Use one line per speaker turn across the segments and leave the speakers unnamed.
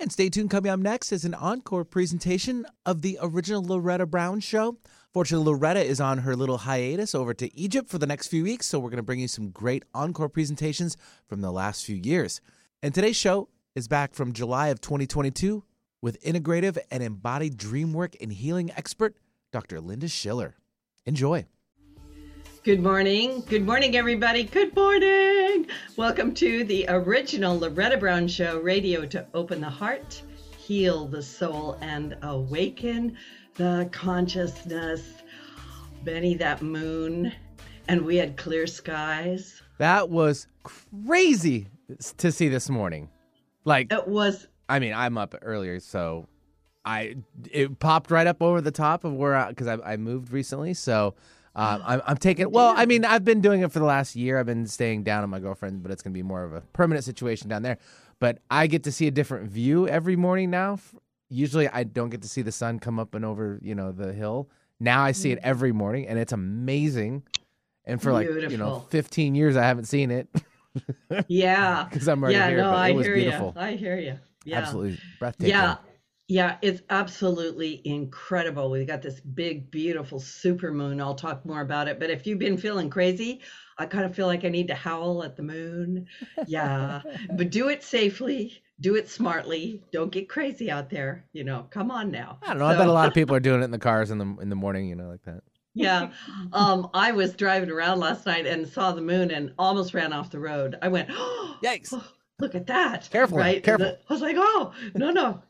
And stay tuned, coming up next is an encore presentation of the original Loretta Brown show. Fortunately, Loretta is on her little hiatus over to Egypt for the next few weeks, so we're going to bring you some great encore presentations from the last few years. And today's show is back from July of 2022 with integrative and embodied dream work and healing expert, Dr. Linda Schiller. Enjoy.
Good morning. Good morning, everybody. Good morning. Welcome to the original Loretta Brown Show radio to open the heart, heal the soul, and awaken the consciousness. Benny, that moon, and we had clear skies.
That was crazy to see this morning. Like
it was.
I mean, I'm up earlier, so I it popped right up over the top of where because I, I, I moved recently, so. Um, I'm, I'm taking. Well, I mean, I've been doing it for the last year. I've been staying down on my girlfriend, but it's going to be more of a permanent situation down there. But I get to see a different view every morning now usually I don't get to see the sun come up and over, you know, the hill. Now I see it mm. every morning and it's amazing. And for Beautiful. like, you know, 15 years I haven't seen it.
yeah.
Cuz I'm right
yeah,
here,
no, I
it was
hear. You. I hear you. Yeah.
Absolutely breathtaking.
Yeah. Yeah, it's absolutely incredible. We've got this big, beautiful super moon. I'll talk more about it. But if you've been feeling crazy, I kind of feel like I need to howl at the moon. Yeah, but do it safely do it smartly. Don't get crazy out there. You know, come on now.
I don't know. So, I bet a lot of people are doing it in the cars in the in the morning. You know, like that.
yeah. Um, I was driving around last night and saw the moon and almost ran off the road. I went, oh,
yikes!
look at that.
Careful,
right?
Careful.
I was like, oh, no, no.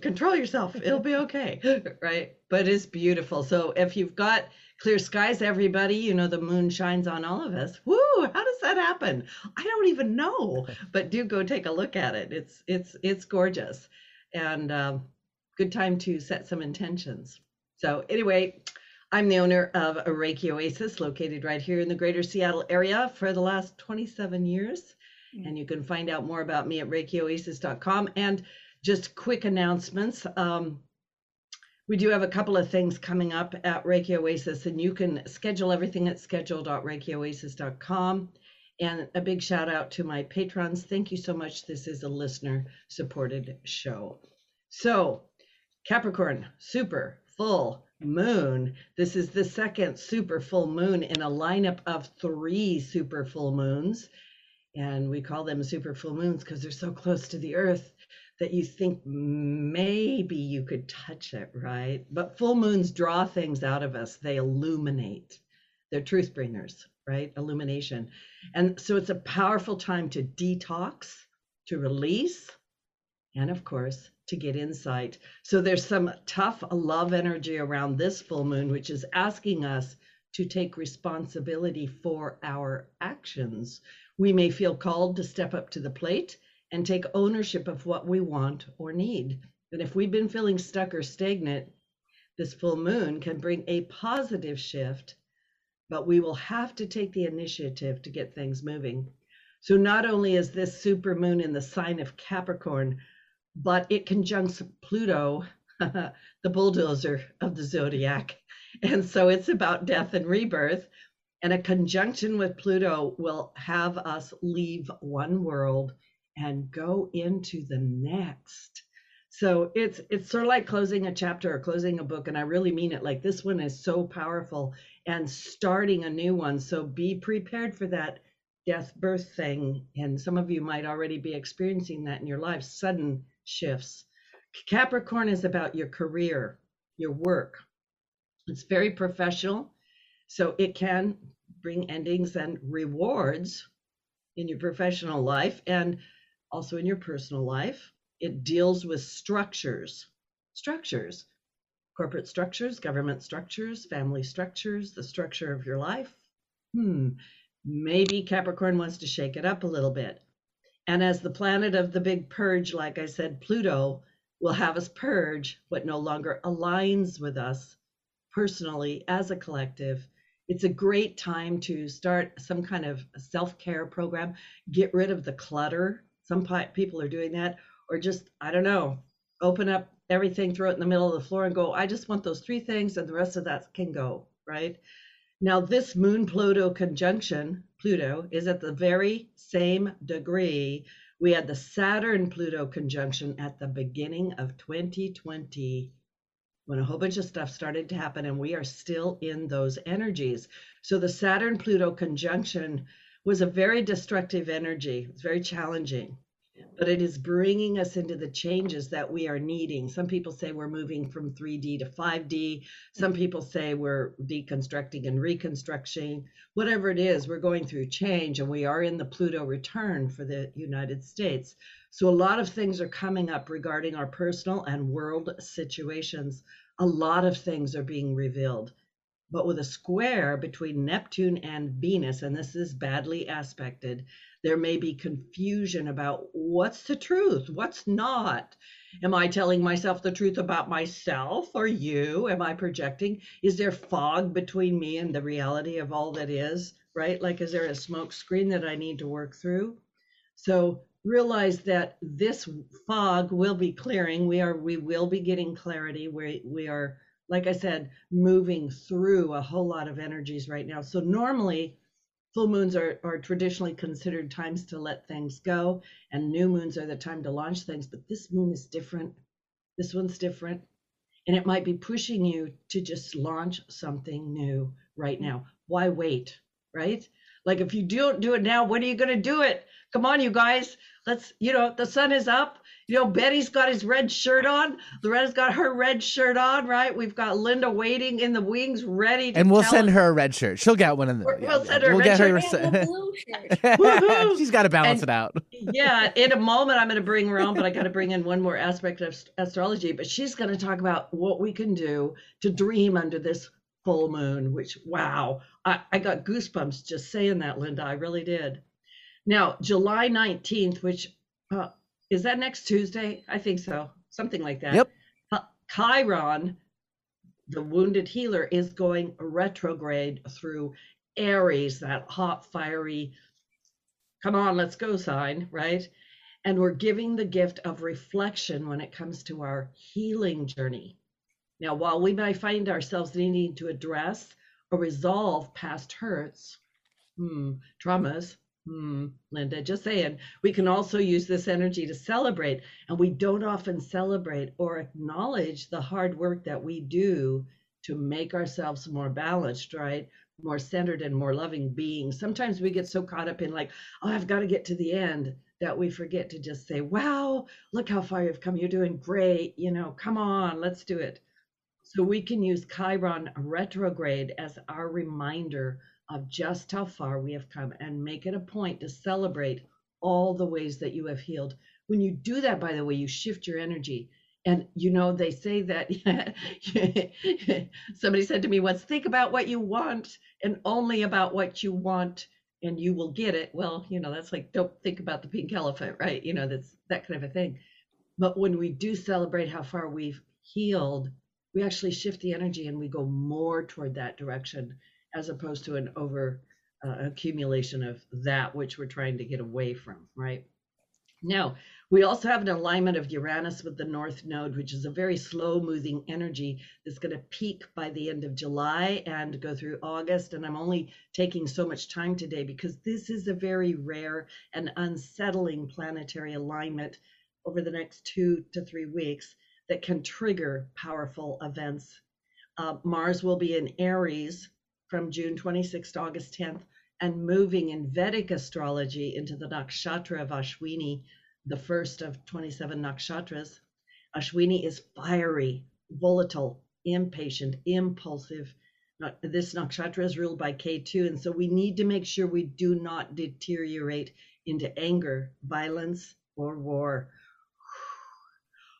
Control yourself. It'll be okay. right. But it's beautiful. So if you've got clear skies, everybody. You know, the moon shines on all of us. Woo! How does that happen? I don't even know, but do go take a look at it. It's it's it's gorgeous, and um, good time to set some intentions. So anyway. I'm the owner of a Reiki Oasis located right here in the greater Seattle area for the last 27 years. And you can find out more about me at ReikiOasis.com. And just quick announcements. Um, we do have a couple of things coming up at Reiki Oasis, and you can schedule everything at schedule.reikioasis.com. And a big shout out to my patrons. Thank you so much. This is a listener supported show. So, Capricorn, super full moon. This is the second super full moon in a lineup of three super full moons. And we call them super full moons because they're so close to the earth that you think maybe you could touch it, right? But full moons draw things out of us, they illuminate. They're truth bringers, right? Illumination. And so it's a powerful time to detox, to release, and of course, to get insight. So there's some tough love energy around this full moon, which is asking us to take responsibility for our actions. We may feel called to step up to the plate and take ownership of what we want or need. And if we've been feeling stuck or stagnant, this full moon can bring a positive shift, but we will have to take the initiative to get things moving. So, not only is this super moon in the sign of Capricorn, but it conjuncts Pluto, the bulldozer of the zodiac. And so it's about death and rebirth. And a conjunction with Pluto will have us leave one world and go into the next. So it's it's sort of like closing a chapter or closing a book, and I really mean it. Like this one is so powerful, and starting a new one. So be prepared for that death birth thing, and some of you might already be experiencing that in your life. Sudden shifts. Capricorn is about your career, your work. It's very professional, so it can bring endings and rewards in your professional life and also in your personal life. It deals with structures, structures, corporate structures, government structures, family structures, the structure of your life. Hmm, maybe Capricorn wants to shake it up a little bit. And as the planet of the big purge, like I said, Pluto will have us purge what no longer aligns with us personally as a collective. It's a great time to start some kind of self care program, get rid of the clutter some people are doing that, or just, I don't know, open up everything, throw it in the middle of the floor and go, I just want those three things and the rest of that can go, right? Now, this Moon Pluto conjunction, Pluto, is at the very same degree We had the Saturn Pluto conjunction at the beginning of 2020 when a whole bunch of stuff started to happen, and we are still in those energies. So the Saturn Pluto conjunction was a very destructive energy, it's very challenging but it is bringing us into the changes that we are needing. Some people say we're moving from 3D to 5D. Some people say we're deconstructing and reconstructing. Whatever it is, we're going through change and we are in the Pluto return for the United States. So a lot of things are coming up regarding our personal and world situations. A lot of things are being revealed. But with a square between Neptune and Venus, and this is badly aspected, there may be confusion about what's the truth, what's not. Am I telling myself the truth about myself or you? Am I projecting? Is there fog between me and the reality of all that is, right? Like, is there a smoke screen that I need to work through? So realize that this fog will be clearing. We are, we will be getting clarity. We, we are, like I said, moving through a whole lot of energies right now. So normally, full moons are, are traditionally considered times to let things go and new moons are the time to launch things but this moon is different. This one's different and it might be pushing you to just launch something new right now. Why wait right? Like if you don't do it now when are you going to do it come on you guys let's you know the sun is up you know, Betty's got his red shirt on. Loretta's got her red shirt on, right? We've got Linda waiting in the wings, ready. To.
And we'll send us. her a red shirt. She'll get one in the.
We'll yeah, send her. We'll get her. A blue
shirt. She's got to balance and, it out.
yeah, in a moment I'm going to bring her on, but I got to bring in one more aspect of astrology. But she's going to talk about what we can do to dream under this full moon. Which wow, I, I got goosebumps just saying that, Linda. I really did. Now, July 19th, which uh, is that next Tuesday? I think so. Something like that.
Yep.
Chiron, the wounded healer, is going retrograde through Aries, that hot, fiery, come on, let's go sign, right? And we're giving the gift of reflection when it comes to our healing journey. Now, while we might find ourselves needing to address or resolve past hurts, hmm, traumas, Hmm, Linda, just saying, we can also use this energy to celebrate. And we don't often celebrate or acknowledge the hard work that we do to make ourselves more balanced, right? More centered and more loving beings. Sometimes we get so caught up in, like, oh, I've got to get to the end that we forget to just say, wow, look how far you've come. You're doing great. You know, come on, let's do it. So we can use Chiron retrograde as our reminder of just how far we have come and make it a point to celebrate all the ways that you have healed. When you do that, by the way, you shift your energy. And you know, they say that somebody said to me once, think about what you want and only about what you want, and you will get it. Well, you know, that's like don't think about the pink elephant, right? You know, that's that kind of a thing. But when we do celebrate how far we've healed, we actually shift the energy and we go more toward that direction as opposed to an over uh, accumulation of that which we're trying to get away from, right? Now, we also have an alignment of Uranus with the North Node, which is a very slow moving energy that's going to peak by the end of July and go through August. And I'm only taking so much time today because this is a very rare and unsettling planetary alignment over the next two to three weeks that can trigger powerful events. Uh, Mars will be in Aries from June 26th to August 10th, and moving in Vedic astrology into the nakshatra of Ashwini, the first of 27 nakshatras. Ashwini is fiery, volatile, impatient, impulsive. This nakshatra is ruled by Ketu, and so we need to make sure we do not deteriorate into anger, violence, or war.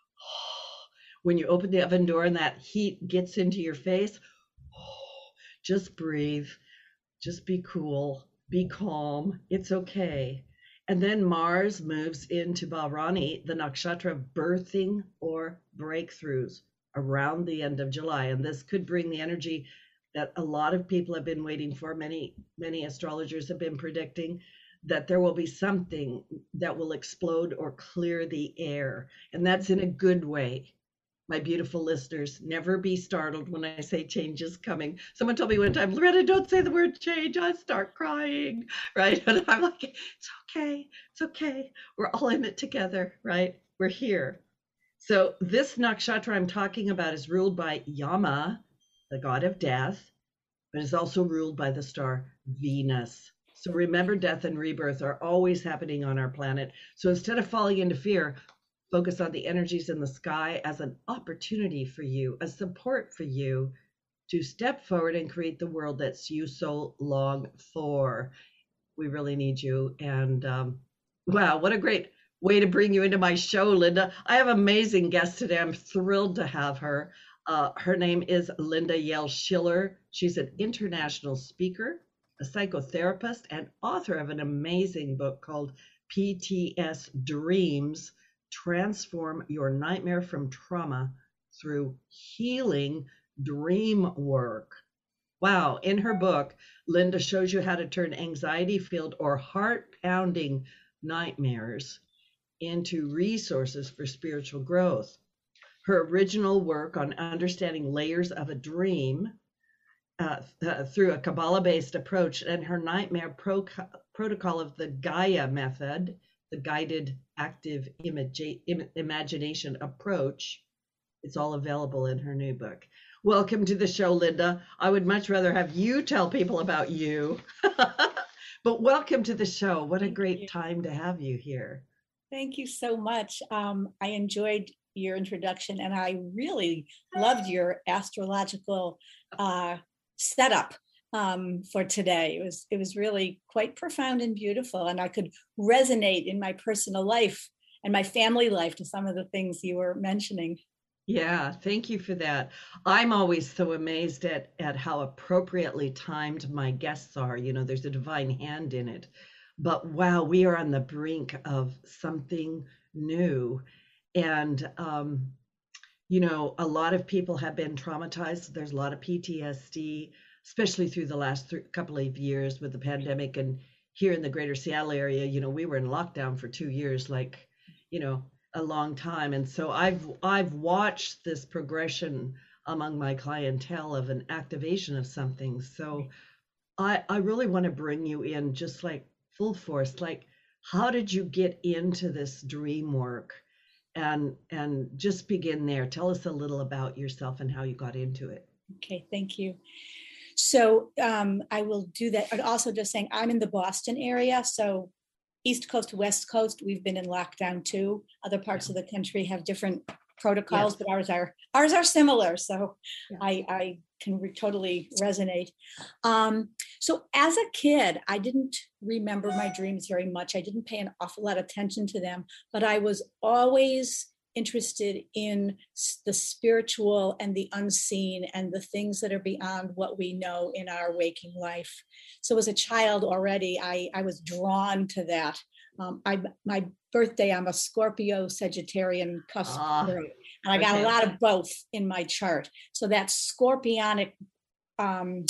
When you open the oven door and that heat gets into your face, just breathe, just be cool, be calm, it's okay. And then Mars moves into Bharani, the nakshatra of birthing or breakthroughs around the end of July. And this could bring the energy that a lot of people have been waiting for. Many, many astrologers have been predicting that there will be something that will explode or clear the air. And that's in a good way. My beautiful listeners, never be startled when I say change is coming. Someone told me one time, Loretta, don't say the word change. I start crying, right? And I'm like, it's okay. It's okay. We're all in it together, right? We're here. So this nakshatra I'm talking about is ruled by Yama, the god of death, but is also ruled by the star Venus. So remember, death and rebirth are always happening on our planet. So instead of falling into fear, focus on the energies in the sky as an opportunity for you, a support for you to step forward and create the world that's you so long for. We really need you. And um, wow, what a great way to bring you into my show, Linda. I have amazing guests today. I'm thrilled to have her. Uh, her name is Linda Yael Schiller. She's an international speaker, a psychotherapist, and author of an amazing book called PTS Dreams Transform Your Nightmare from Trauma Through Healing Dream Work. Wow, in her book, Linda shows you how to turn anxiety filled or heart pounding nightmares into resources for spiritual growth. Her original work on understanding layers of a dream uh, uh, through a Kabbalah based approach and her nightmare pro- protocol of the Gaia method, the guided active imagi- Im- imagination approach. It's all available in her new book. Welcome to the show, Linda. I would much rather have you tell people about you. but welcome to the show. What a great time to have you here.
Thank you so much. Um, I enjoyed your introduction and I really loved your astrological uh, setup um, for today. It was it was really quite profound and beautiful, and I could resonate in my personal life and my family life to some of the things you were mentioning.
Yeah, thank you for that. I'm always so amazed at at how appropriately timed my guests are. You know, there's a divine hand in it. But wow, we are on the brink of something new. And um, you know, a lot of people have been traumatized. There's a lot of PTSD, especially through the last th- couple of years with the pandemic. And here in the greater Seattle area, you know, we were in lockdown for two years, like, you know, a long time. And so I've I've watched this progression among my clientele of an activation of something. So I I really want to bring you in just like full force. Like, how did you get into this dream work? and and just begin there tell us a little about yourself and how you got into it
Okay, thank you. So um, I will do that. And also just saying, I'm in the Boston area, so East Coast, West Coast, we've been in lockdown too. Other parts of the country have different protocols, but ours are ours are similar. So
Yeah.
I I can re- totally resonate. Um, so as a kid, I didn't remember my dreams very much. I didn't pay an awful lot of attention to them, but I was always interested in the spiritual and the unseen and the things that are beyond what we know in our waking life. So as a child already, I, I was drawn to that. Um, I my birthday, I'm a Scorpio Sagittarian cusp,
Ah,
and I got
okay.
a lot of both in my chart. So that scorpionic um,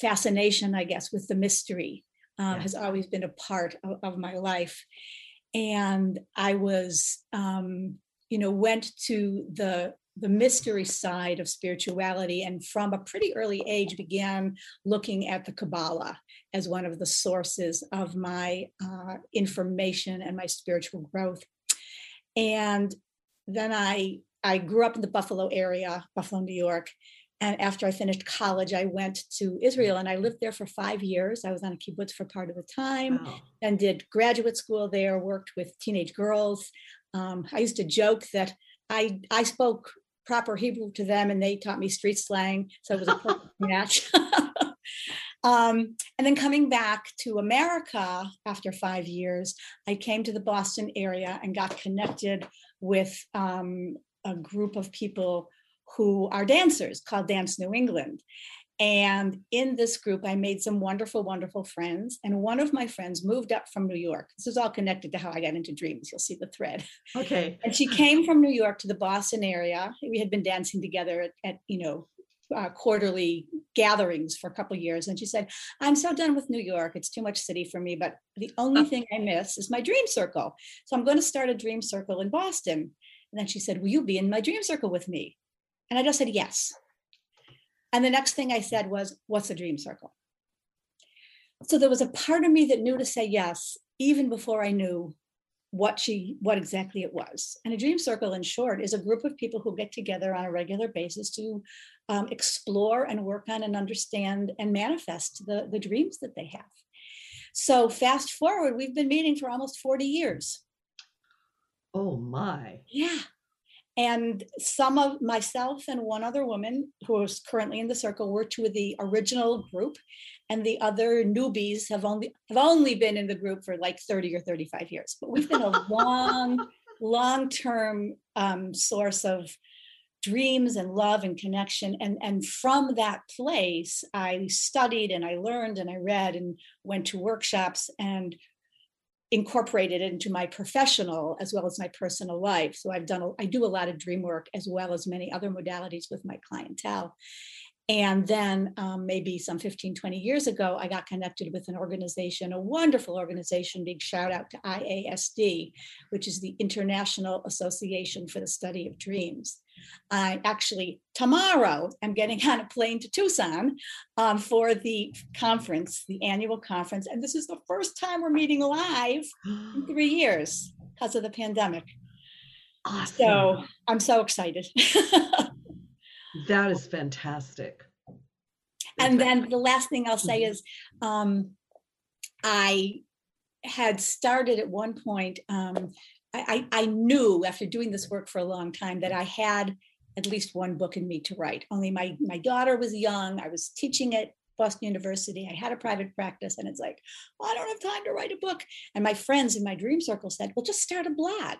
fascination, I guess, with the mystery um,
Yeah.
has always been a part of, of my life. And I was, um, you know, went to the the mystery side of spirituality, and from a pretty early age began looking at the Kabbalah as one of the sources of my uh, information and my spiritual growth. And then I I grew up in the Buffalo area, Buffalo, New York. And after I finished college, I went to Israel and I lived there for five years. I was on a kibbutz for part of the time
wow.
and did graduate school there, worked with teenage girls. Um, I used to joke that I, I spoke proper Hebrew to them and they taught me street slang. So it was a perfect match. um, and then coming back to America after five years, I came to the Boston area and got connected with um, a group of people who are dancers called Dance New England. And in this group, I made some wonderful, wonderful friends. And one of my friends moved up from New York. This is all connected to how I got into dreams. You'll see the thread.
okay
And she came from New York to the Boston area. We had been dancing together at, at you know, uh, quarterly gatherings for a couple of years. And she said, I'm so done with New York. It's too much city for me. But the only thing I miss is my dream circle. So I'm going to start a dream circle in Boston. And then she said, Will you be in my dream circle with me? And I just said, Yes. And the next thing I said was, What's a dream circle? So there was a part of me that knew to say yes, even before I knew what she what exactly it was and a dream circle in short is a group of people who get together on a regular basis to um, explore and work on and understand and manifest the the dreams that they have so fast forward we've been meeting for almost 40 years
Oh my.
yeah and some of myself and one other woman who is currently in the circle were two of the original group. And the other newbies have only have only been in the group for like 30 or 35 years. But we've been a long long term um, source of dreams and love and connection. And and from that place i studied and i learned and i read and went to workshops and incorporated into my professional as well as my personal life. So i've done i do a lot of dream work as well as many other modalities with my clientele and then um, maybe some 15, 20 years ago, I got connected with an organization, a wonderful organization, big shout out to IASD, which is the International Association for the Study of Dreams. I actually, tomorrow, am getting on a plane to Tucson um, for the conference, the annual conference. And this is the first time we're meeting live in three years because of the pandemic.
Awesome.
So I'm so excited.
that is fantastic.
and then the last thing I'll say is um, I had started at one point. Um, I, I knew after doing this work for a long time that I had at least one book in me to write. Only my my daughter was young. I was teaching at Boston University. I had a private practice, and it's like, well, I don't have time to write a book. And my friends in my dream circle said, well, just start a blog.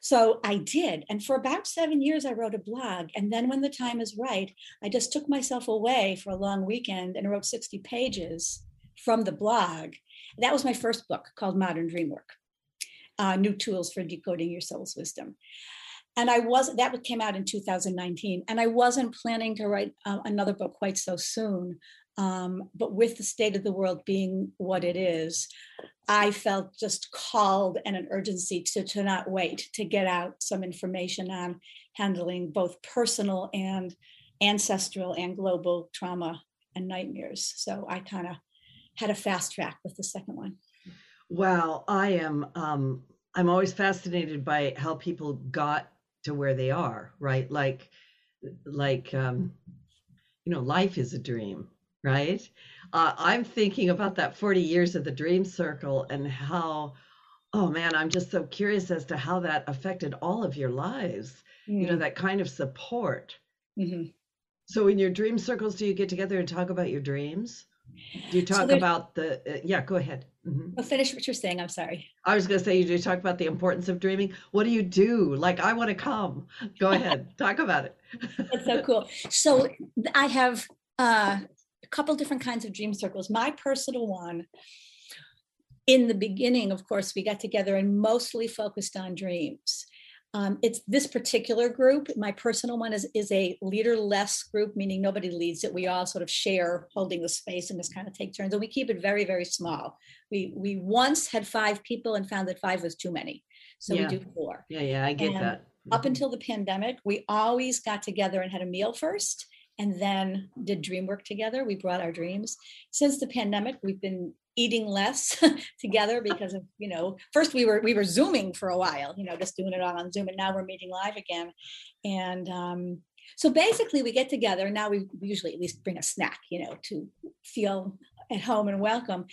So I did. And for about seven years, I wrote a blog. And then when the time is right, I just took myself away for a long weekend and wrote 60 pages from the blog. That was my first book called Modern Dreamwork uh, New Tools for Decoding Your Soul's Wisdom. And I was, that came out in 2019. And I wasn't planning to write uh, another book quite so soon. Um, but with the state of the world being what it is, I felt just called and an urgency to, to not wait to get out some information on handling both personal and ancestral and global trauma and nightmares. So I kind of had a fast track with the second one.
Wow, I am um I'm always fascinated by how people got to where they are, right? Like like um you know, life is a dream, right? Uh, I'm thinking about that 40 years of the dream circle and how oh man, I'm just so curious as to how that affected all of your lives. You know, that kind of support.
Mhm.
So in your dream circles do you get together and talk about your dreams? Do you talk
there's-
about the uh, yeah, go ahead. Mhm.
Well, finish what you're saying. I'm sorry.
I was going to say, you do talk about the importance of dreaming. What do you do? Like, I want to come. Go ahead, talk about it.
That's so cool. So I have uh, a couple different kinds of dream circles. My personal one, in the beginning, of course, we got together and mostly focused on dreams. Um, it's this particular group. My personal one is is a leader-less group, meaning nobody leads it. We all sort of share holding the space and just kind of take turns. And we keep it very, very small. We we once had five people and found that five was too many, so
Yeah.
we do four
Yeah, yeah, I get
And
that.
up
Mhm.
until the pandemic, we always got together and had a meal first and then did dream work together. We brought our dreams. Since the pandemic, we've been eating less together because of, you know, first we were we were zooming for a while, you know, just doing it all on Zoom and now we're meeting live again. And um so basically we get together now we usually at least bring a snack, you know, to feel at home and welcome.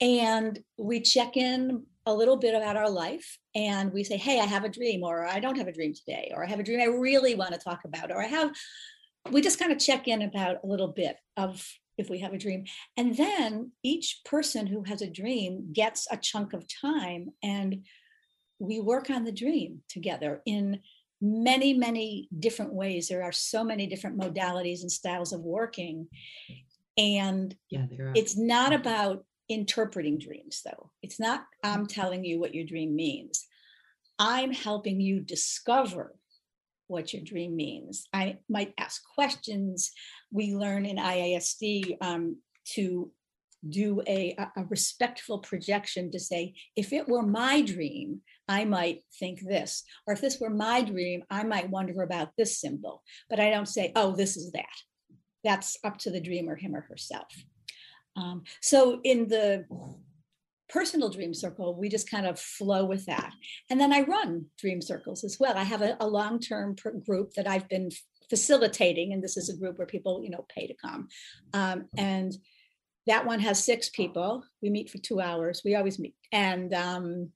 And we check in a little bit about our life and we say, Hey, I have a dream, or I don't have a dream today, or I have a dream I really want to talk about, or I have, we just kind of check in about a little bit of if we have a dream. And then each person who has a dream gets a chunk of time and we work on the dream together in many, many different ways. There are so many different modalities and styles of working. And
Yeah, there are.
it's not about interpreting dreams, though. It's not, I'm telling you what your dream means. I'm helping you discover what your dream means. I might ask questions. We learn in IASD um, to do a, a respectful projection to say, if it were my dream, I might think this. Or if this were my dream, I might wonder about this symbol. But I don't say, oh, this is that. That's up to the dreamer, him or herself. Um, so in the personal dream circle, we just kind of flow with that. And then I run dream circles as well. I have a, a long term group that I've been facilitating, and this is a group where people, you know, pay to come. Um, and that one has six people. We meet for two hours. We always meet. And um,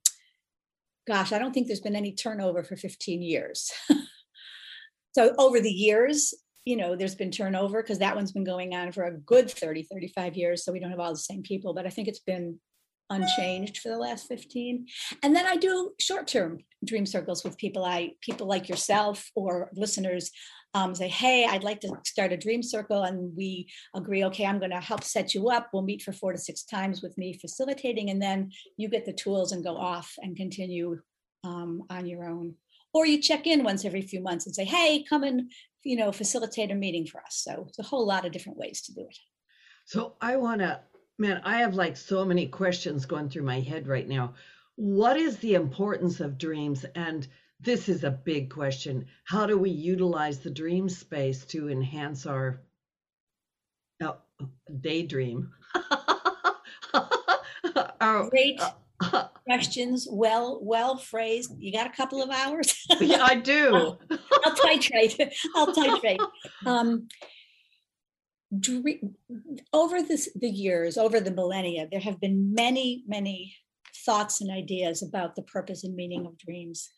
gosh, I don't think there's been any turnover for 15 years. so over the years, you know, there's been turnover because that one's been going on for a good 30, 35 years. So we don't have all the same people, but I think it's been unchanged for the last 15 and then i do short-term dream circles with people i people like yourself or listeners um, say hey i'd like to start a dream circle and we agree okay i'm going to help set you up. We'll meet for four to six times with me facilitating and then you get the tools and go off and continue um, on your own. Or you check in once every few months and say hey come and you know facilitate a meeting for us. So it's a whole lot of different ways to do it.
So i want to Man, I have like so many questions going through my head right now. What is the importance of dreams? And this is a big question. How do we utilize the dream space to enhance our uh, daydream?
our, Great uh, questions. Well, well phrased. You got a couple of hours?
yeah, I do.
I'll, I'll titrate. I'll titrate. Um, dream, over this, the years, over the millennia, there have been many, many thoughts and ideas about the purpose and meaning of dreams.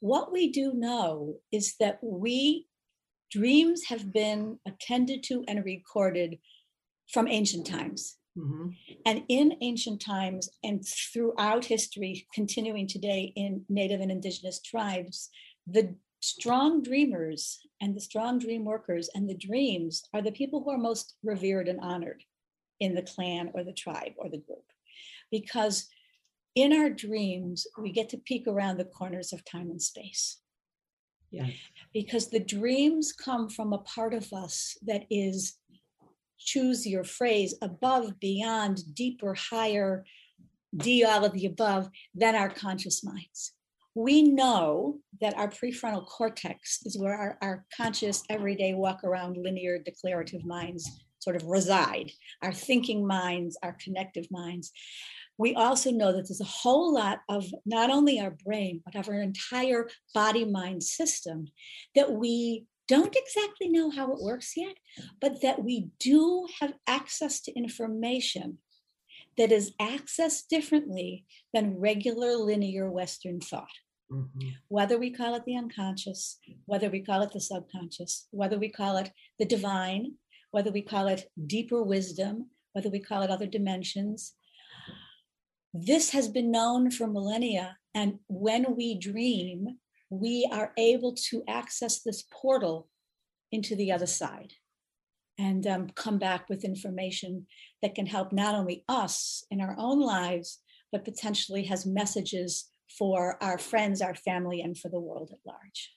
What we do know is that we dreams have been attended to and recorded from ancient times. Mm-hmm. And in ancient times and throughout history, continuing today in Native and Indigenous tribes, the strong dreamers and the strong dream workers and the dreams are the people who are most revered and honored in the clan or the tribe or the group. Because in our dreams, we get to peek around the corners of time and space.
Yeah.
Because the dreams come from a part of us that is, choose your phrase, above, beyond, deeper, higher, D, all of the above, than our conscious minds we know that our prefrontal cortex is where our, our conscious everyday walk around linear declarative minds sort of reside our thinking minds our connective minds. We also know that there's a whole lot of not only our brain but of our entire body mind system that we don't exactly know how it works yet but that we do have access to information that is accessed differently than regular linear western thought Mm-hmm. Whether we call it the unconscious, whether we call it the subconscious, whether we call it the divine, whether we call it deeper wisdom, whether we call it other dimensions. This has been known for millennia. And when we dream, we are able to access this portal into the other side and um, come back with information that can help not only us in our own lives, but potentially has messages for our friends, our family, and for the world at large.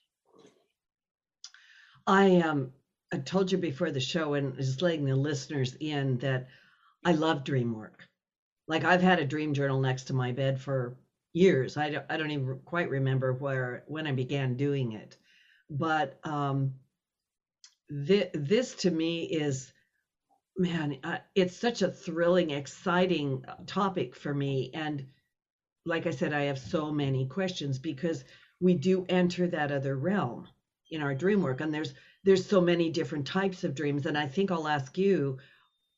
I um I told you before the show and just letting the listeners in that I love dream work. Like I've had a dream journal next to my bed for years. I don't, I don't even quite remember where when I began doing it, but um, th- this to me is man, uh, it's such a thrilling, exciting uh, topic for me, and like I said, I have so many questions because we do enter that other realm in our dream work. And there's there's so many different types of dreams. And I think I'll ask you,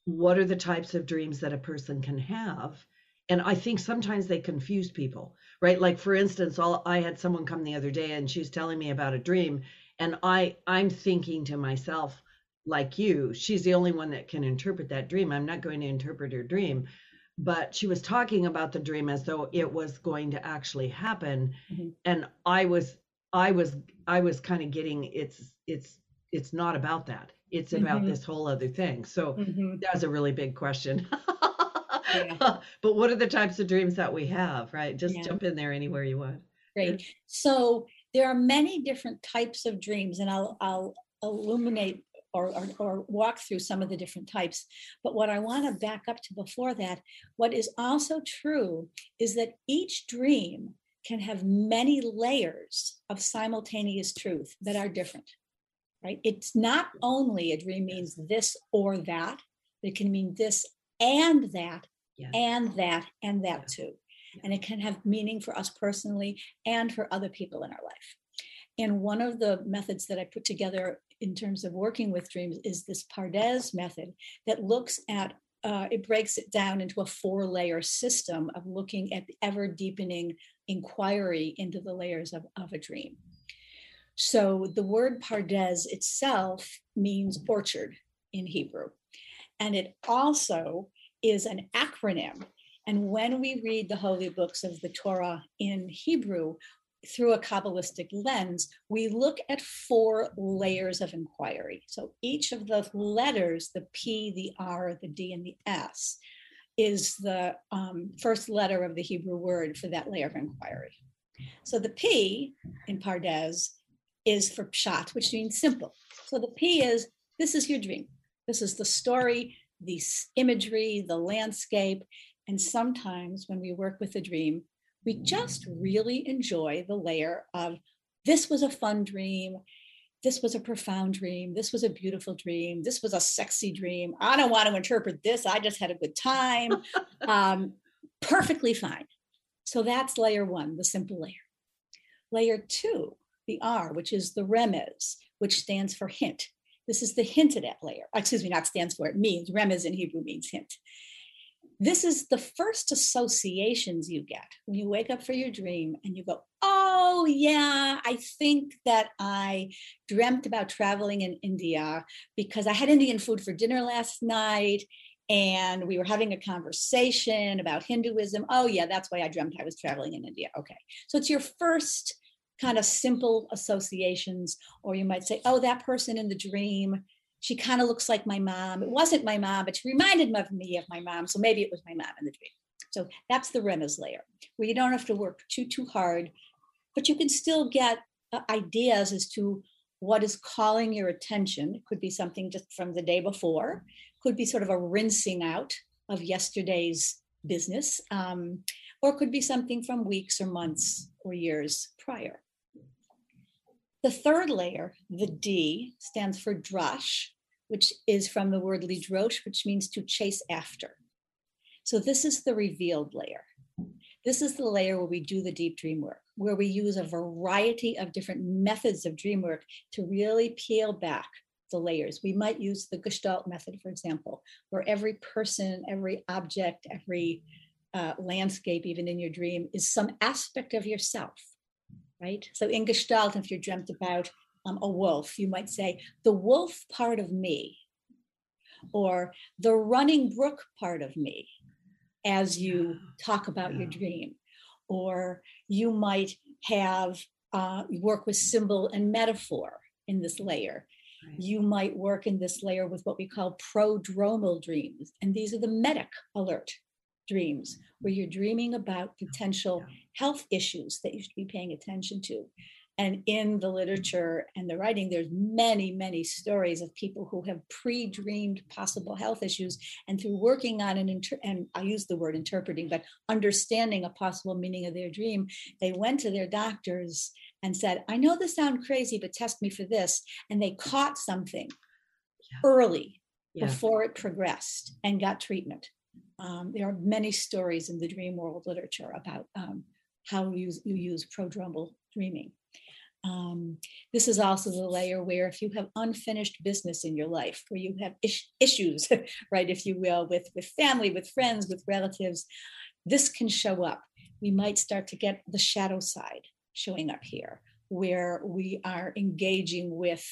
what are the types of dreams that a person can have? And I think sometimes they confuse people, right? Like for instance, all I had someone come the other day and she was telling me about a dream. And I I'm thinking to myself, like you, she's the only one that can interpret that dream. I'm not going to interpret her dream but she was talking about the dream as though it was going to actually happen mm-hmm. and i was i was i was kind of getting it's it's it's not about that it's about mm-hmm. this whole other thing so mm-hmm. that's a really big question yeah. but what are the types of dreams that we have right just yeah. jump in there anywhere you want
great so there are many different types of dreams and i'll i'll illuminate or, or, or walk through some of the different types. But what I want to back up to before that, what is also true is that each dream can have many layers of simultaneous truth that are different, right? It's not only a dream means this or that, it can mean this and that, and that, and that too. And it can have meaning for us personally and for other people in our life. And one of the methods that I put together in terms of working with dreams is this Pardes method that looks at uh, it breaks it down into a four layer system of looking at the ever deepening inquiry into the layers of, of a dream. So the word Pardes itself means orchard in Hebrew. And it also is an acronym. And when we read the holy books of the Torah in Hebrew, through a Kabbalistic lens, we look at four layers of inquiry. So each of the letters, the P, the R, the D, and the S, is the um, first letter of the Hebrew word for that layer of inquiry. So the P in Pardes is for pshat, which means simple. So the P is this is your dream. This is the story, the imagery, the landscape. And sometimes when we work with a dream, we just really enjoy the layer of this was a fun dream. This was a profound dream. This was a beautiful dream. This was a sexy dream. I don't want to interpret this. I just had a good time. um, perfectly fine. So that's layer one, the simple layer. Layer two, the R, which is the remez, which stands for hint. This is the hinted at layer. Excuse me, not stands for, it means. Remez in Hebrew means hint this is the first associations you get when you wake up for your dream and you go, Oh, yeah, I think that I dreamt about traveling in India because I had Indian food for dinner last night and we were having a conversation about Hinduism. Oh, yeah, that's why I dreamt I was traveling in India. Okay. So it's your first kind of simple associations, or you might say, Oh, that person in the dream she kind of looks like my mom. It wasn't my mom, but she reminded me of my mom. So maybe it was my mom in the dream. So that's the remez layer, where you don't have to work too, too hard, but you can still get uh, ideas as to what is calling your attention. It could be something just from the day before, could be sort of a rinsing out of yesterday's business, um, or could be something from weeks or months or years prior. The third layer, the D, stands for drash, which is from the word lidrosh, which means to chase after. So this is the revealed layer. This is the layer where we do the deep dream work, where we use a variety of different methods of dream work to really peel back the layers. We might use the Gestalt method, for example, where every person, every object, every uh, landscape, even in your dream, is some aspect of yourself, right? So in Gestalt, if you're dreamt about um, a wolf, you might say, the wolf part of me, or the running brook part of me, as you talk about your dream. Or you might have uh, work with symbol and metaphor in this layer. You might work in this layer with what we call prodromal dreams. And these are the medic alert dreams, where you're dreaming about oh, potential health issues that you should be paying attention to and in the literature and the writing there's many many stories of people who have pre-dreamed possible health issues and through working on an inter- and i use the word interpreting but understanding a possible meaning of their dream they went to their doctors and said i know this sounds crazy but test me for this and they caught something yeah. early yeah. before it progressed and got treatment um, there are many stories in the dream world literature about um, how you, you use prodromal dreaming um, this is also the layer where if you have unfinished business in your life, where you have is- issues, right, if you will, with, with family, with friends, with relatives, this can show up. We might start to get the shadow side showing up here, where we are engaging with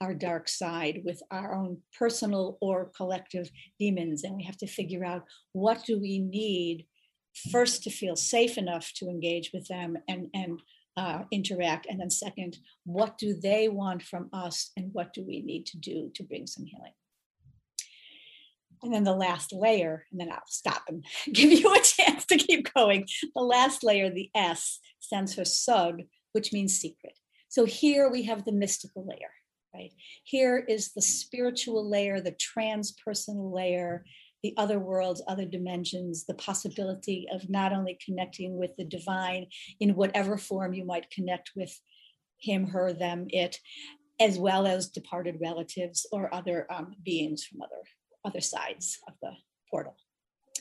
our dark side, with our own personal or collective demons. And we have to figure out what do we need first to feel safe enough to engage with them and, and uh, interact? And then, second, what do they want from us and what do we need to do to bring some healing? And then the last layer, and then I'll stop and give you a chance to keep going. The last layer, the S, stands for sod, which means secret. So here we have the mystical layer. Right? Here is the spiritual layer, the transpersonal layer, the other worlds, other dimensions, the possibility of not only connecting with the divine in whatever form you might connect with him, her, them, it, as well as departed relatives or other um, beings from other other sides of the portal.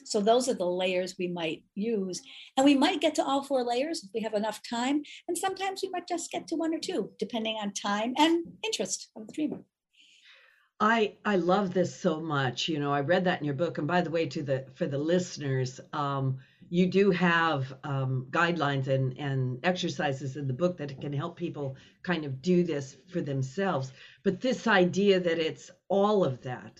So those are the layers we might use. And we might get to all four layers if we have enough time. And sometimes we might just get to one or two, depending on time and interest of the dreamer.
I I love this so much. You know, I read that in your book. And by the way, to the for the listeners, um, you do have um, guidelines and and exercises in the book that can help people kind of do this for themselves. But this idea that it's all of that,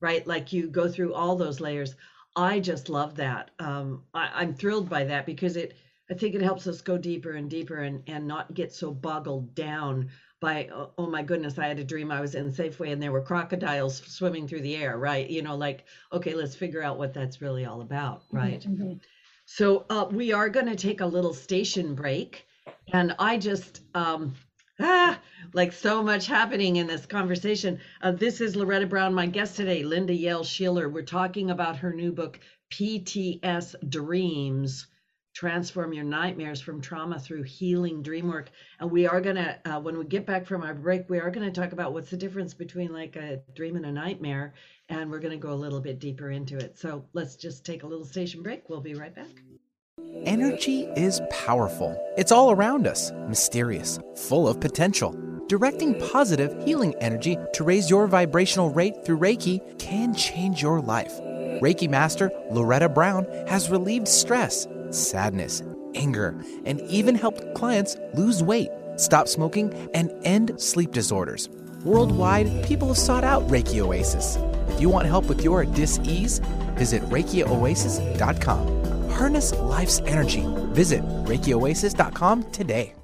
right? Like you go through all those layers. I just love that. Um, I, I'm thrilled by that because it. I think it helps us go deeper and deeper and and not get so boggled down by oh, oh my goodness i had a dream i was in safeway and there were crocodiles swimming through the air right you know like okay let's figure out what that's really all about right
Mm-hmm.
so uh, we are going to take a little station break and i just um ah like so much happening in this conversation. Uh, this is loretta brown my guest today linda yael schiller we're talking about her new book pts dreams transform your nightmares from trauma through healing dream work and we are going to uh, when we get back from our break we are going to talk about what's the difference between like a dream and a nightmare and we're going to go a little bit deeper into it. So let's just take a little station break. We'll be right back
Energy is powerful. It's all around us, mysterious, full of potential. Directing positive, healing energy to raise your vibrational rate through Reiki can change your life. Reiki Master Loretta Brown has relieved stress, sadness, anger, and even helped clients lose weight, stop smoking, and end sleep disorders. Worldwide, people have sought out Reiki Oasis. If you want help with your dis-ease, visit ReikiOasis.com. Harness life's energy. Visit ReikiOasis.com today.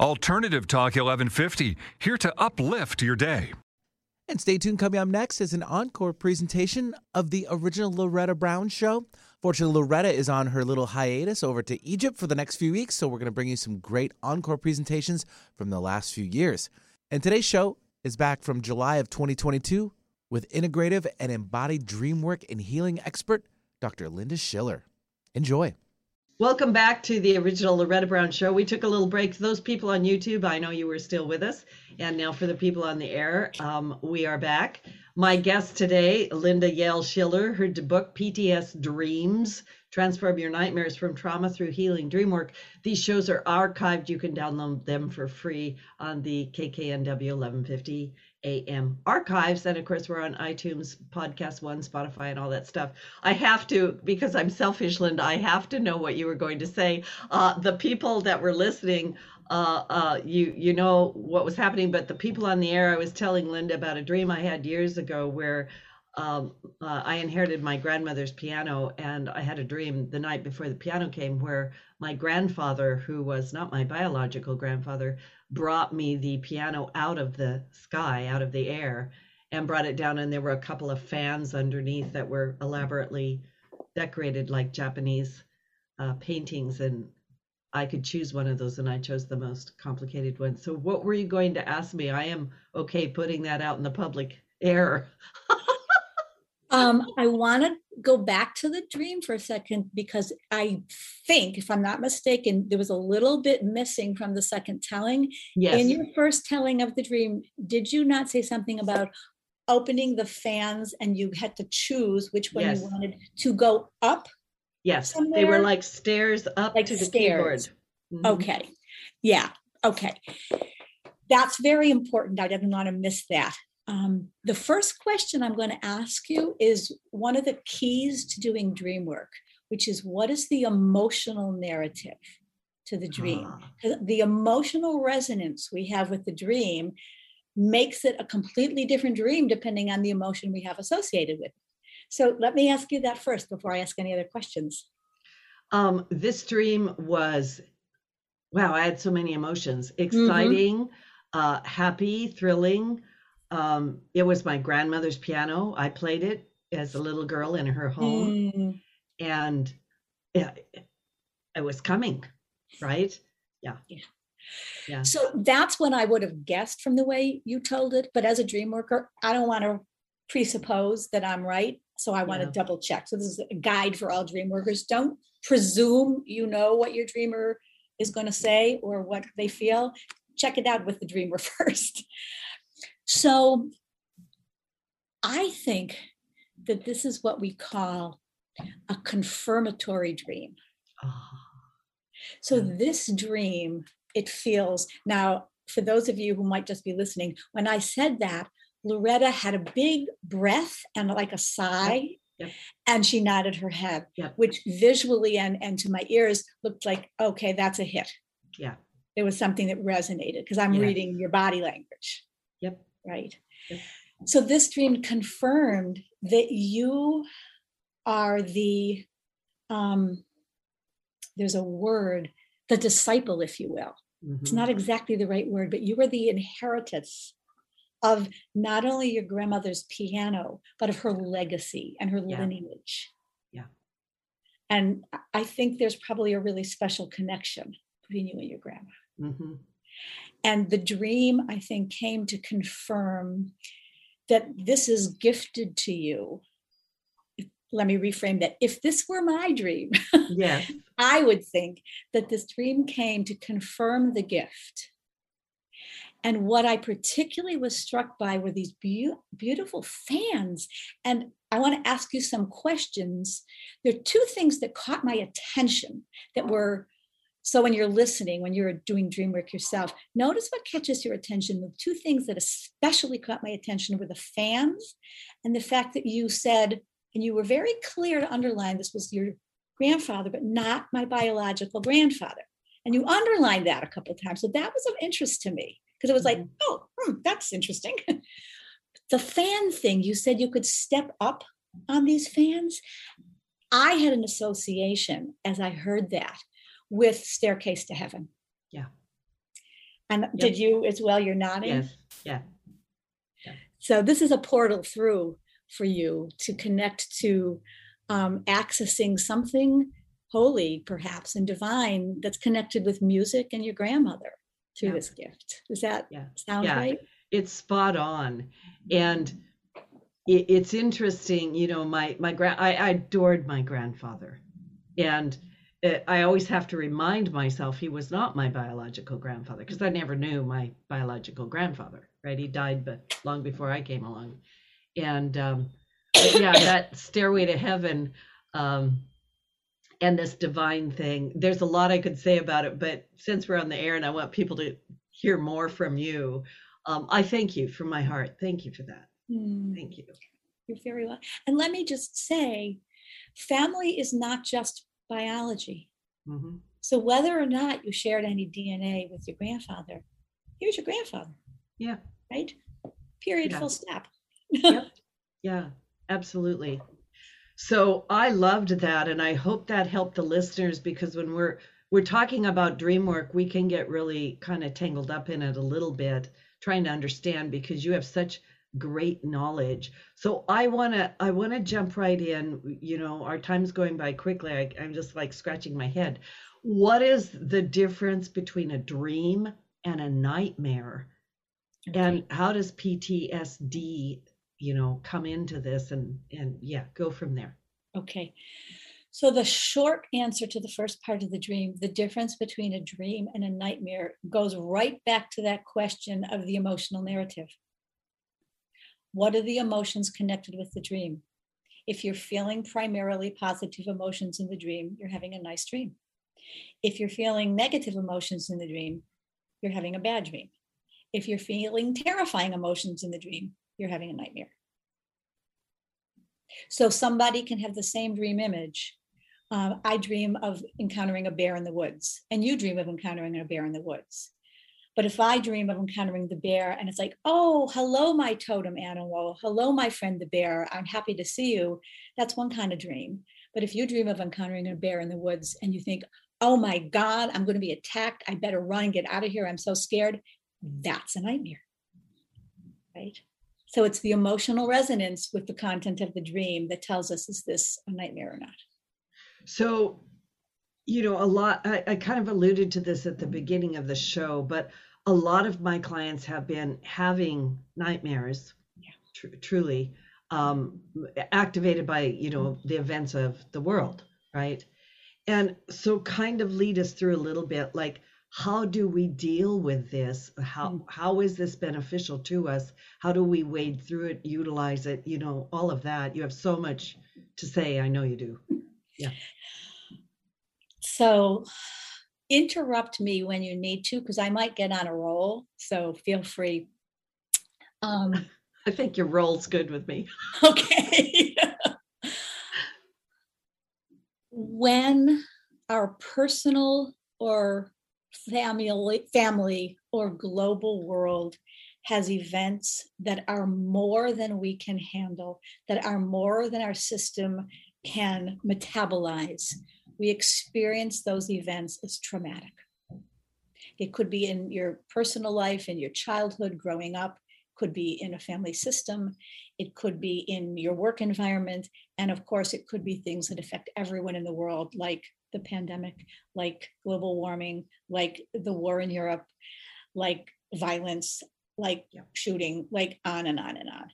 Alternative Talk 1150, here to uplift your day.
And stay tuned. Coming up next is an encore presentation of the original Loretta Brown show. Fortunately, Loretta is on her little hiatus over to Egypt for the next few weeks, so we're going to bring you some great encore presentations from the last few years. And today's show is back from July of 2022 with integrative and embodied dream work and healing expert, Dr. Linda Schiller. Enjoy.
Welcome back to the original Loretta Brown Show. We took a little break. Those people on YouTube, I know you were still with us. And now for the people on the air, um, we are back. My guest today, Linda Yael Schiller, her book, PTS Dreams Transform Your Nightmares from Trauma Through Healing Dream Work. These shows are archived. You can download them for free on the KKNW 1150 AM archives. And of course, we're on iTunes, Podcast One, Spotify, and all that stuff. I have to, because I'm selfish, Linda, I have to know what you were going to say. Uh, the people that were listening, uh, uh, you you know what was happening, but the people on the air, I was telling Linda about a dream I had years ago where um, uh, I inherited my grandmother's piano, and I had a dream the night before the piano came where my grandfather, who was not my biological grandfather, brought me the piano out of the sky, out of the air, and brought it down. And there were a couple of fans underneath that were elaborately decorated like Japanese uh, paintings. And I could choose one of those, and I chose the most complicated one. So, what were you going to ask me? I am okay putting that out in the public air.
Um, I want to go back to the dream for a second because I think, if I'm not mistaken, there was a little bit missing from the second telling.
Yes.
In your first telling of the dream, did you not say something about opening the fans and you had to choose which one
Yes.
you wanted to go up?
yes. They were like stairs up
Like
to the
stairs.
keyboard. Mhm.
Okay. Yeah. Okay. That's very important. I didn't want to miss that. Um, the first question I'm going to ask you is one of the keys to doing dream work, which is what is the emotional narrative to the dream?
Ah,
The emotional resonance we have with the dream makes it a completely different dream depending on the emotion we have associated with it. So let me ask you that first before I ask any other questions.
Um, this dream was, wow, I had so many emotions exciting, uh, happy, thrilling. Um, it was my grandmother's piano. I played it as a little girl in her home,
Mm,
and yeah, it was coming, right? Yeah.
Yeah.
Yeah.
So that's what I would have guessed from the way you told it. But as a dream worker, I don't want to presuppose that I'm right. So I want
Yeah.
to double check. So this is a guide for all dream workers. Don't presume you know what your dreamer is going to say or what they feel. Check it out with the dreamer first. So I think that this is what we call a confirmatory dream.
Ah,
So this dream, it feels now for those of you who might just be listening, when I said that, Loretta had a big breath and like a sigh,
Yep.
and she nodded her head,
Yep.
which visually and, and to my ears looked like, okay, that's a hit.
yeah.
There was something that resonated because I'm
Yes.
reading your body language. Right? So this dream confirmed that you are the um there's a word, the disciple, if you will. It's
mhm,
not exactly the right word, but you are the inheritance of not only your grandmother's piano, but of her legacy and her
Yeah.
lineage.
Yeah.
And I- think there's probably a really special connection between you and your grandma.
mhm,
And the dream, I think, came to confirm that this is gifted to you. Let me reframe that. If this were my dream,
Yes.
I would think that this dream came to confirm the gift. And what I particularly was struck by were these beau- beautiful fans. And I want to ask you some questions. There are two things that caught my attention that were so when you're listening, when you're doing dream work yourself, notice what catches your attention. The two things that especially caught my attention were the fans and the fact that you said, and you were very clear to underline this was your grandfather, but not my biological grandfather. And you underlined that a couple of times. So that was of interest to me because it was like, oh, hmm, that's interesting. the fan thing, you said you could step up on these fans. I had an association as I heard that with Staircase to Heaven.
Yeah.
And did you as well? You're nodding.
Yes. Yeah.
So this is a portal through for you to connect to um, accessing something holy, perhaps, and divine that's connected with music and your grandmother through
Yeah.
this gift. Does that
Yeah.
sound
Yeah.
right?
it's spot on and it, it's interesting you know my my grand I, I adored my grandfather and it, i always have to remind myself he was not my biological grandfather because i never knew my biological grandfather right he died but long before i came along and um yeah that stairway to heaven um and this divine thing there's a lot i could say about it but since we're on the air and i want people to hear more from you um, I thank you from my heart. Thank you for that.
Hmm,
Thank you.
You're very well. And let me just say, family is not just biology.
hmm
So whether or not you shared any DNA with your grandfather, here's your grandfather,
Yeah,
right? Period,
Yeah.
full stop. yep.
yeah, absolutely. So I loved that, and I hope that helped the listeners because when we're we're talking about dream work, we can get really kind of tangled up in it a little bit, trying to understand because you have such great knowledge. So I wanna I wanna jump right in. You know, our time's going by quickly. I, I'm just like scratching my head. What is the difference between a dream and a nightmare? and how does ptsd you know come into this and and yeah go from there
Okay. So the short answer to the first part of the dream, the difference between a dream and a nightmare goes right back to that question of the emotional narrative. What are the emotions connected with the dream? If you're feeling primarily positive emotions in the dream, you're having a nice dream. If you're feeling negative emotions in the dream, you're having a bad dream. If you're feeling terrifying emotions in the dream, you're having a nightmare. So somebody can have the same dream image. Um, I dream of encountering a bear in the woods, and you dream of encountering a bear in the woods. But if I dream of encountering the bear and it's like, oh, hello, my totem animal, hello, my friend the bear, I'm happy to see you, that's one kind of dream. But if you dream of encountering a bear in the woods and you think, oh my God, I'm going to be attacked, I better run, get out of here, I'm so scared, that's a nightmare. Right? So it's the emotional resonance with the content of the dream that tells us is this a nightmare or not.
So, you know, a lot, I, I kind of alluded to this at the beginning of the show, but a lot of my clients have been having nightmares,
Yeah.
tr- truly, um, activated by, you know, the events of the world, right? And so, kind of lead us through a little bit like, how do we deal with this? How how is this beneficial to us? How do we wade through it utilize it? You know all of that. You have so much to say. I know you do. Yeah.
So interrupt me when you need to, because I might get on a roll. So feel free. Um,
i think your role's good with me
okay. when our personal or family family or global world has events that are more than we can handle that are more than our system can metabolize we experience those events as traumatic. It could be in your personal life in your childhood growing up could be in a family system it could be in your work environment and of course it could be things that affect everyone in the world like the pandemic like global warming like the war in europe like violence like shooting like on and on and on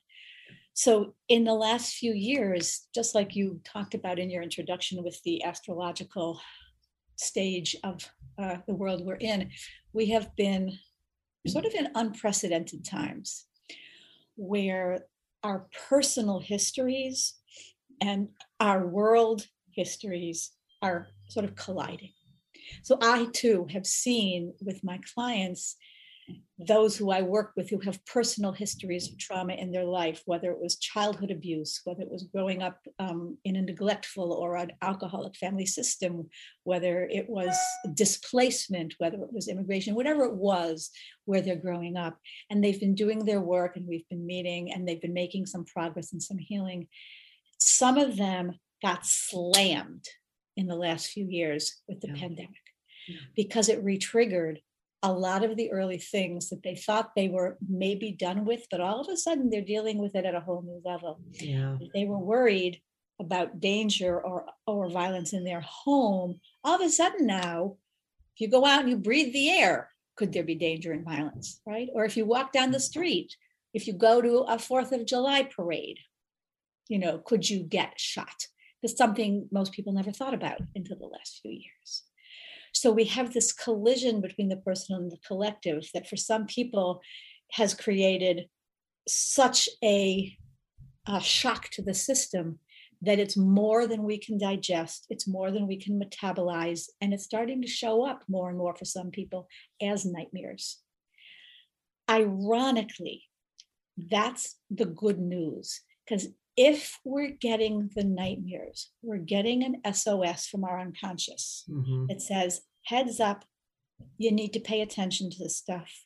so in the last few years just like you talked about in your introduction with the astrological stage of uh, the world we're in we have been sort of in unprecedented times where our personal histories and our world histories are sort of colliding. So I too have seen with my clients those who I work with who have personal histories of trauma in their life, whether it was childhood abuse, whether it was growing up um, in a neglectful or an alcoholic family system, whether it was displacement, whether it was immigration, whatever it was where they're growing up. And they've been doing their work and we've been meeting and they've been making some progress and some healing. Some of them got slammed in the last few years with the
Yeah.
pandemic
Yeah.
because it re-triggered a lot of the early things that they thought they were maybe done with, but all of a sudden they're dealing with it at a whole new level.
yeah
If they were worried about danger or or violence in their home, all of a sudden now, if you go out and you breathe the air, could there be danger and violence, right? Or if you walk down the street, if you go to a Fourth of July parade, you know, could you get shot? That's something most people never thought about until the last few years. So we have this collision between the personal and the collective that for some people has created such a, a shock to the system that it's more than we can digest, it's more than we can metabolize, and it's starting to show up more and more for some people as nightmares. Ironically, that's the good news because if we're getting the nightmares, we're getting an SOS from our unconscious.
Mhm.
It says, heads up, you need to pay attention to this stuff.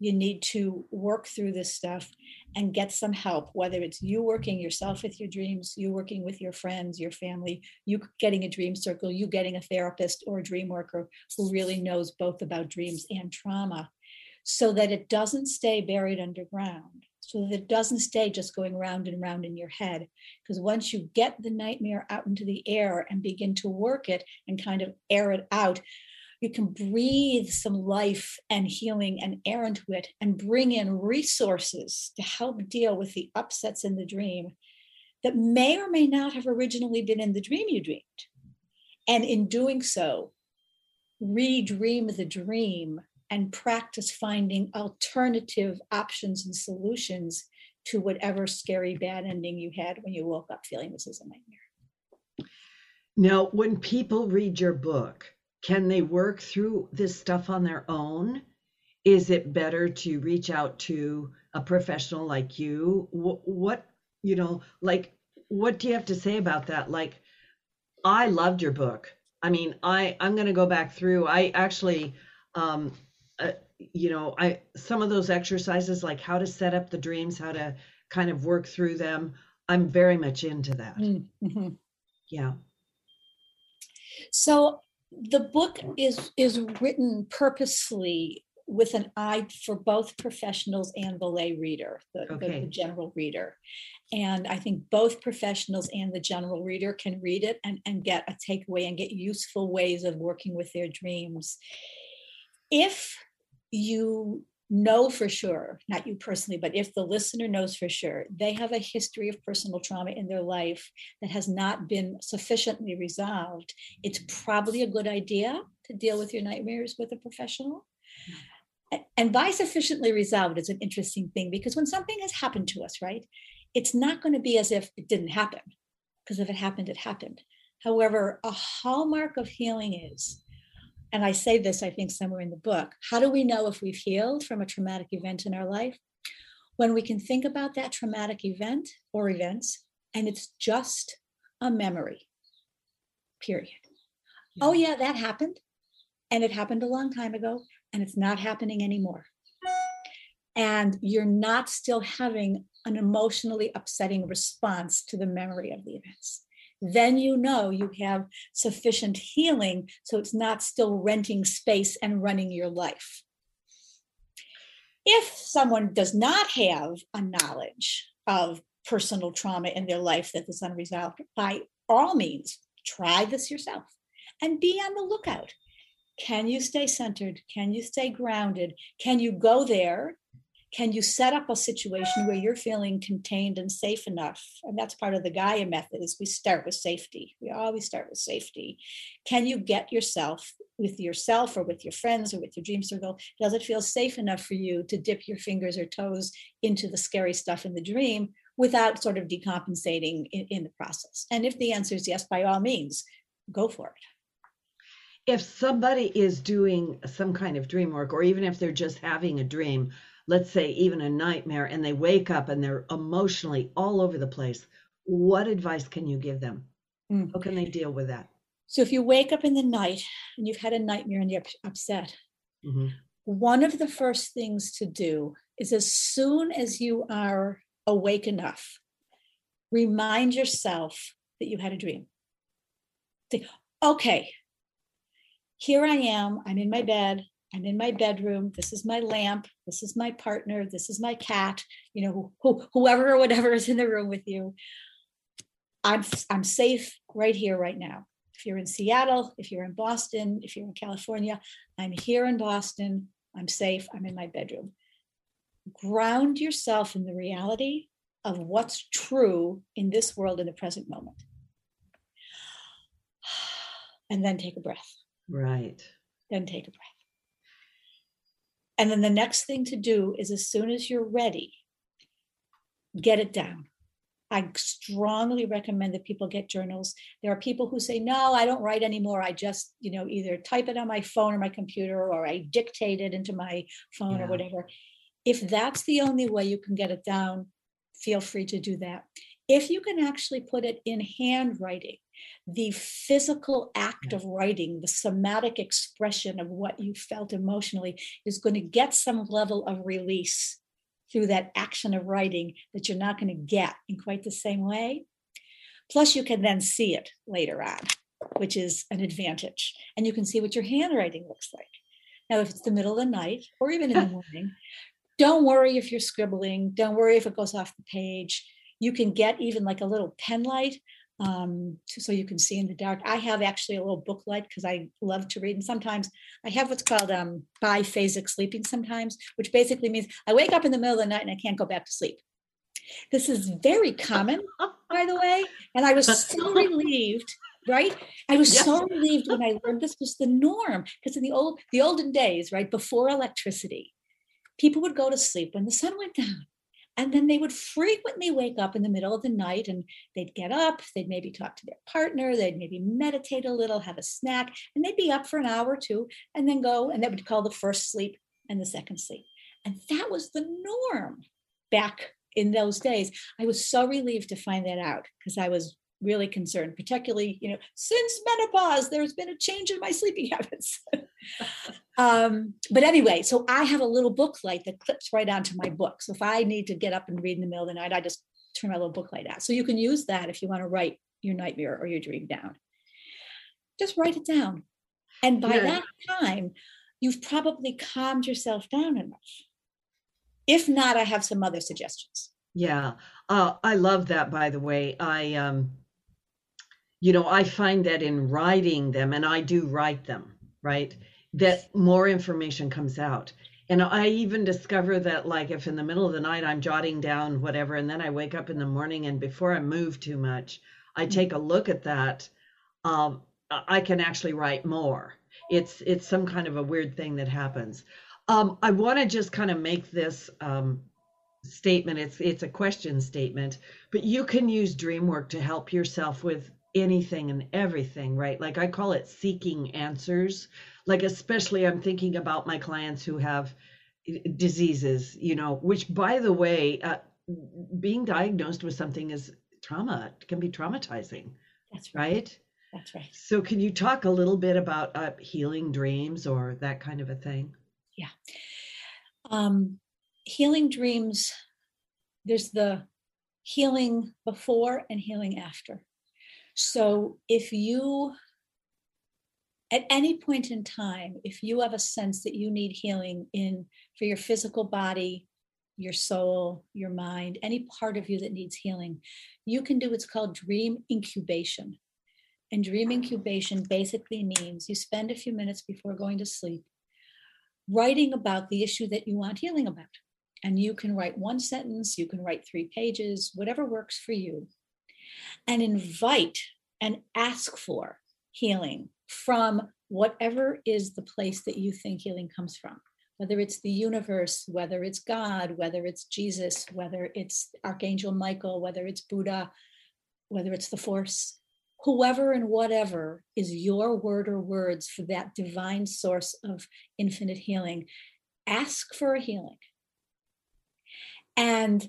You need to work through this stuff and get some help, whether it's you working yourself with your dreams, you working with your friends, your family, you getting a dream circle, you getting a therapist or a dream worker who really knows both about dreams and trauma so that it doesn't stay buried underground, so that it doesn't stay just going round and round in your head. Because once you get the nightmare out into the air and begin to work it and kind of air it out, you can breathe some life and healing and air into it and bring in resources to help deal with the upsets in the dream that may or may not have originally been in the dream you dreamed. And in doing so, redream the dream and practice finding alternative options and solutions to whatever scary bad ending you had when you woke up feeling this is a nightmare.
now when people read your book can they work through this stuff on their own? Is it better to reach out to a professional like you? What, what you know like what do you have to say about that? Like i loved your book. I mean i i'm going to go back through. I actually um uh, you know, I some of those exercises like how to set up the dreams, how to kind of work through them. I'm very much into that.
Mm-hmm.
Yeah.
So the book is is written purposely with an eye for both professionals and the lay reader, the, the- the general reader. And I think both professionals and the general reader can read it and, and get a takeaway and get useful ways of working with their dreams. If you know for sure, not you personally, but if the listener knows for sure, they have a history of personal trauma in their life that has not been sufficiently resolved, it's probably a good idea to deal with your nightmares with a professional. And by sufficiently resolved is an interesting thing because when something has happened to us, right, it's not going to be as if it didn't happen, because if it happened, it happened. However, a hallmark of healing is, and I say this, I think, somewhere in the book how do we know if we've healed from a traumatic event in our life? When we can think about that traumatic event or events, and it's just a memory, period. Oh, yeah, that happened. And it happened a long time ago, and it's not happening anymore. And you're not still having an emotionally upsetting response to the memory of the events. Then you know you have sufficient healing so it's not still renting space and running your life. If someone does not have a knowledge of personal trauma in their life that is unresolved, by all means, try this yourself and be on the lookout. Can you stay centered? Can you stay grounded? Can you go there? Can you set up a situation where you're feeling contained and safe enough? And that's part of the Gaia method is we start with safety. We always start with safety. Can you get yourself with yourself or with your friends or with your dream circle? Does it feel safe enough for you to dip your fingers or toes into the scary stuff in the dream without sort of decompensating in, in the process? And if the answer is yes, by all means, go for it.
If somebody is doing some kind of dream work, or even if they're just having a dream, let's say even a nightmare, and they wake up and they're emotionally all over the place, what advice can you give them?
Mm.
How can they deal with that?
So if you wake up in the night and you've had a nightmare and you're ups- upset,
Mhm.
one of the first things to do is as soon as you are awake enough, remind yourself that you had a dream. Think, okay, here I am. I'm in my bed. I'm in my bedroom. This is my lamp. This is my partner. This is my cat. You know, who, who, whoever or whatever is in the room with you. I'm I'm safe right here, right now. If you're in Seattle, if you're in Boston, if you're in California, I'm here in Boston. I'm safe. I'm in my bedroom. Ground yourself in the reality of what's true in this world in the present moment. And then take a breath.
Right.
Then take a breath. And then the next thing to do is as soon as you're ready, get it down. I strongly recommend that people get journals. There are people who say, no, I don't write anymore. I just, you know, either type it on my phone or my computer or I dictate it into my phone
Yeah.
or whatever. If that's the only way you can get it down, feel free to do that. If you can actually put it in handwriting, the physical act of writing, the somatic expression of what you felt emotionally is going to get some level of release through that action of writing that you're not going to get in quite the same way. Plus, you can then see it later on, which is an advantage. And you can see what your handwriting looks like. Now, if it's the middle of the night or even in the morning, don't worry if you're scribbling. Don't worry if it goes off the page. You can get even like a little pen light um, so you can see in the dark. I have actually a little book light because I love to read. And sometimes I have what's called um, biphasic sleeping sometimes, which basically means I wake up in the middle of the night and I can't go back to sleep. This is very common, by the way. And I was so relieved, right? I was so relieved when I learned this was the norm. Because in the old the olden days, right, before electricity, people would go to sleep when the sun went down. And then they would frequently wake up in the middle of the night and they'd get up, they'd maybe talk to their partner, they'd maybe meditate a little, have a snack, and they'd be up for an hour or two and then go, and that would call the first sleep and the second sleep. And that was the norm back in those days. I was so relieved to find that out because I was really concerned, particularly, you know, since menopause, there's been a change in my sleeping habits. Um, but anyway, so I have a little book light that clips right onto my book. So if I need to get up and read in the middle of the night, I just turn my little book light out. So you can use that if you want to write your nightmare or your dream down. Just write it down. And by
Yeah.
that time, you've probably calmed yourself down enough. If not, I have some other suggestions.
Yeah. Uh, I love that, by the way. I, um, you know, I find that in writing them, and I do write them, right? That more information comes out. And I even discover that, like, if in the middle of the night I'm jotting down whatever, and then I wake up in the morning, and before I move too much, I take a look at that, um, I I can actually write more. It's it's some kind of a weird thing that happens. Um, I want to just kind of make this um, statement. It's it's a question statement, but you can use dream work to help yourself with anything and everything, right? Like I call it seeking answers. Like especially I'm thinking about my clients who have eh, diseases, you know, which by the way, uh, being diagnosed with something is trauma. It can be traumatizing,
That's right.
right?
That's right.
So can you talk a little bit about uh, healing dreams or that kind of a thing? Yeah.
Um, healing dreams there's the healing before and healing after so if you at any point in time if you have a sense that you need healing in for your physical body your soul your mind any part of you that needs healing you can do what's called dream incubation and dream incubation basically means you spend a few minutes before going to sleep writing about the issue that you want healing about. And you can write one sentence, you can write three pages, whatever works for you, and invite and ask for healing from whatever is the place that you think healing comes from. Whether it's the universe, whether it's God, whether it's Jesus, whether it's Archangel Michael, whether it's Buddha, whether it's the Force, whoever and whatever is your word or words for that divine source of infinite healing, ask for a healing and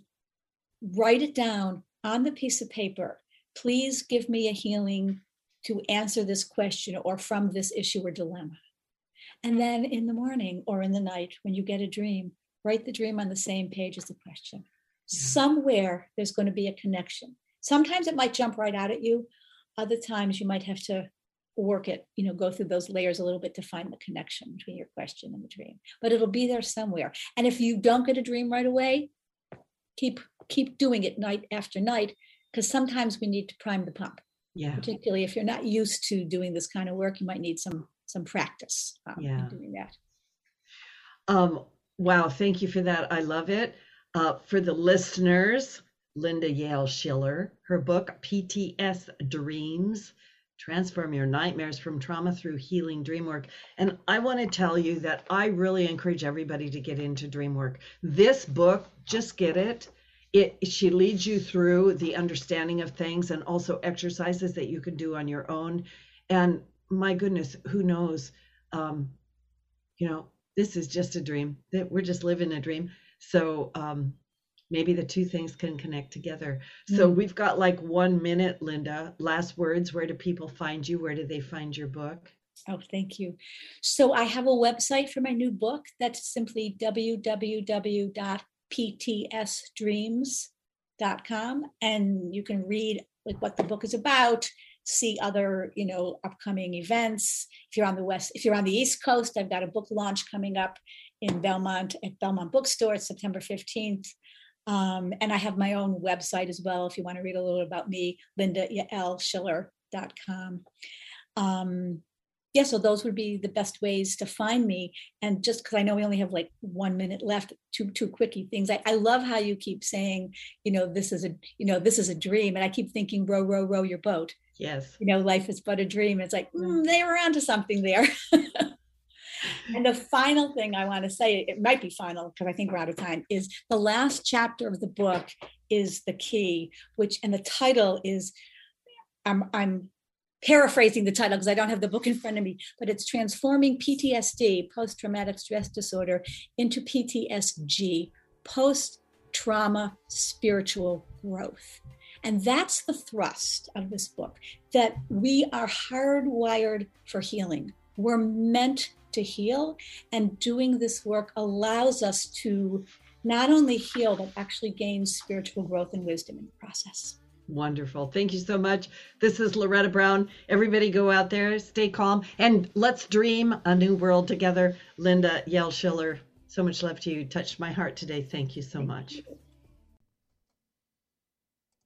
write it down on the piece of paper. Please give me a healing to answer this question or from this issue or dilemma. And then in the morning or in the night, when you get a dream, write the dream on the same page as the question. Somewhere there's going to be a connection. Sometimes it might jump right out at you. Other times you might have to work it, you know, go through those layers a little bit to find the connection between your question and the dream. But it'll be there somewhere. And if you don't get a dream right away, keep keep doing it night after night because sometimes we need to prime the pump.
Yeah.
Particularly if you're not used to doing this kind of work, you might need some some practice um, in
Yeah.
doing that.
Um, wow, thank you for that. I love it. Uh, for the listeners, Linda Yael Schiller, her book, PTS Dreams Transform Your Nightmares from Trauma Through Healing Dream Work. And I want to tell you that I really encourage everybody to get into dream work. This book, just get it. It she leads you through the understanding of things and also exercises that you can do on your own. And my goodness, who knows? Um, you know, this is just a dream. That we're just living a dream. So um, maybe the two things can connect together. So
Mm.
we've got like one minute, Linda. Last words. Where do people find you? Where do they find your book?
Oh, thank you. So I have a website for my new book. That's simply www.ptsdreams.com. And you can read like what the book is about, see other, you know, upcoming events. If you're on the West, if you're on the East Coast, I've got a book launch coming up in Belmont at Belmont Bookstore. It's September 15th. Um, and I have my own website as well. If you want to read a little about me, lindayaelschiller.com. Um, yeah, so those would be the best ways to find me. And just because I know we only have like one minute left, two two quickie things. I, I love how you keep saying, you know, this is a you know this is a dream, and I keep thinking, row row row your boat.
Yes.
You know, life is but a dream. It's like mm, they were onto something there. and the final thing I want to say, it might be final because I think we're out of time, is the last chapter of the book is the key, which and the title is I'm I'm paraphrasing the title because I don't have the book in front of me, but it's transforming PTSD, post traumatic stress disorder, into PTSG, post trauma spiritual growth. And that's the thrust of this book that we are hardwired for healing. we're meant to heal, and doing this work allows us to not only heal, but actually gain spiritual growth and wisdom in the process.
Wonderful. Thank you so much. This is Loretta Brown. Everybody go out there, stay calm, and let's dream a new world together. Linda Yael Schiller, so much love to you. Touched my heart today. Thank you so much.
You.